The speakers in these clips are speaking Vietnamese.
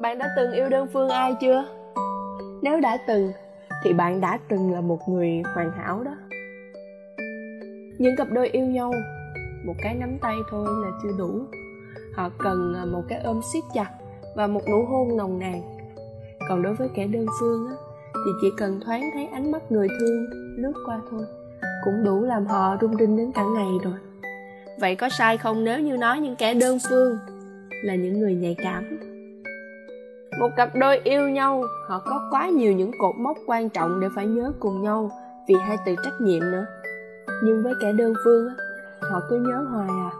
bạn đã từng yêu đơn phương ai chưa? Nếu đã từng thì bạn đã từng là một người hoàn hảo đó. Những cặp đôi yêu nhau một cái nắm tay thôi là chưa đủ. Họ cần à, một cái ôm siết chặt và một nụ hôn nồng nàn. Còn đối với kẻ đơn phương á, thì chỉ cần thoáng thấy ánh mắt người thương lướt qua thôi cũng đủ làm họ rung rinh đến cả ngày rồi. Vậy có sai không nếu như nói những kẻ đơn phương là những người nhạy cảm? Một cặp đôi yêu nhau, họ có quá nhiều những cột mốc quan trọng để phải nhớ cùng nhau vì hai từ trách nhiệm nữa. Nhưng với kẻ đơn phương họ cứ nhớ hoài à.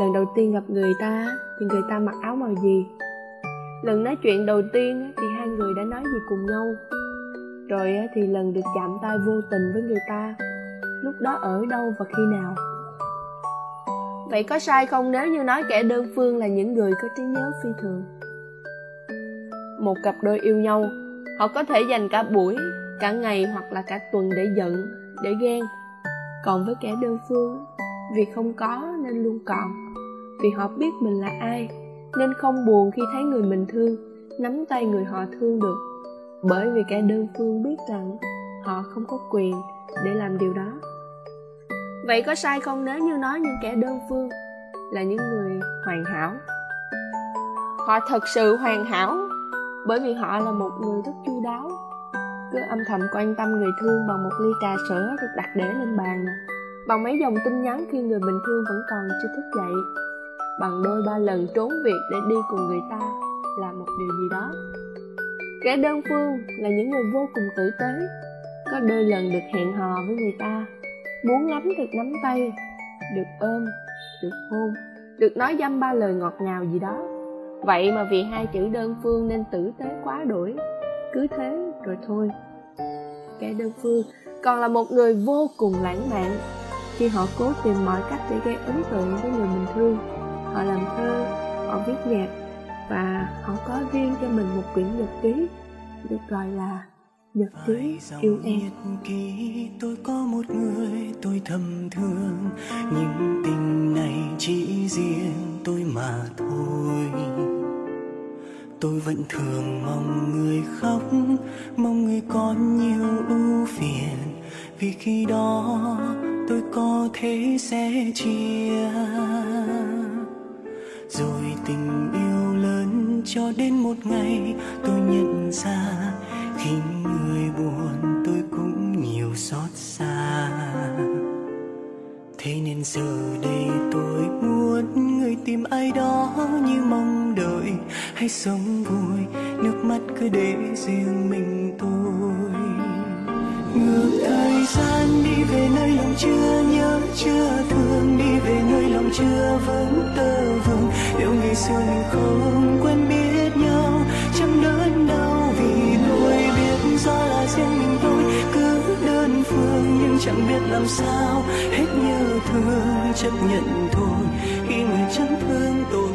Lần đầu tiên gặp người ta thì người ta mặc áo màu gì? Lần nói chuyện đầu tiên thì hai người đã nói gì cùng nhau? Rồi thì lần được chạm tay vô tình với người ta, lúc đó ở đâu và khi nào? Vậy có sai không nếu như nói kẻ đơn phương là những người có trí nhớ phi thường? Một cặp đôi yêu nhau. Họ có thể dành cả buổi, cả ngày hoặc là cả tuần để giận, để ghen. Còn với kẻ đơn phương, vì không có nên luôn còn. Vì họ biết mình là ai, nên không buồn khi thấy người mình thương, nắm tay người họ thương được. Bởi vì kẻ đơn phương biết rằng họ không có quyền để làm điều đó. Vậy có sai không nếu như nói những kẻ đơn phương là những người hoàn hảo? Họ thật sự hoàn hảo? Bởi vì họ là một người rất chu đáo. Cứ âm thầm quan tâm người thương bằng một ly trà sữa được đặt để lên bàn. Bằng mấy dòng tin nhắn khi người bình thường vẫn còn chưa thức dậy. Bằng đôi ba lần trốn việc để đi cùng người ta là một điều gì đó. Kẻ đơn phương là những người vô cùng tử tế. Có đôi lần được hẹn hò với người ta. Muốn nắm được nắm tay. Được ôm. Được hôn. Được nói dăm ba lời ngọt ngào gì đó vậy mà vì hai chữ đơn phương nên tử tế quá đuổi. Cứ thế rồi thôi. Kẻ đơn phương còn là một người vô cùng lãng mạn. Khi họ cố tìm mọi cách để gây ấn tượng với người mình thương họ làm thơ họ viết nhạc và họ có riêng cho mình một quyển nhật ký được gọi là nhật ký yêu em. ký tôi có một người tôi thầm thương. Nhưng tình này chỉ riêng tôi mà thôi tôi vẫn thường mong người khóc, mong người có nhiều ưu phiền. Vì khi đó tôi có thể sẽ chia. Rồi tình yêu lớn cho đến một ngày, tôi nhận ra khi người buồn tôi cũng nhiều xót xa. Thế nên giờ đây tôi muốn người tìm ai đó như mong hãy sống vui. Nước mắt cứ để riêng mình tôi. Ngược thời gian đi về nơi lòng chưa nhớ, chưa thương. Đi về nơi lòng chưa vẫn tơ vương yêu ngày xưa mình không quen biết nhau chẳng đớn đau vì tôi biết do là riêng mình tôi cứ đơn phương. Nhưng chẳng biết làm sao, hết như thương, chấp nhận thôi. Khi người chẳng thương tôi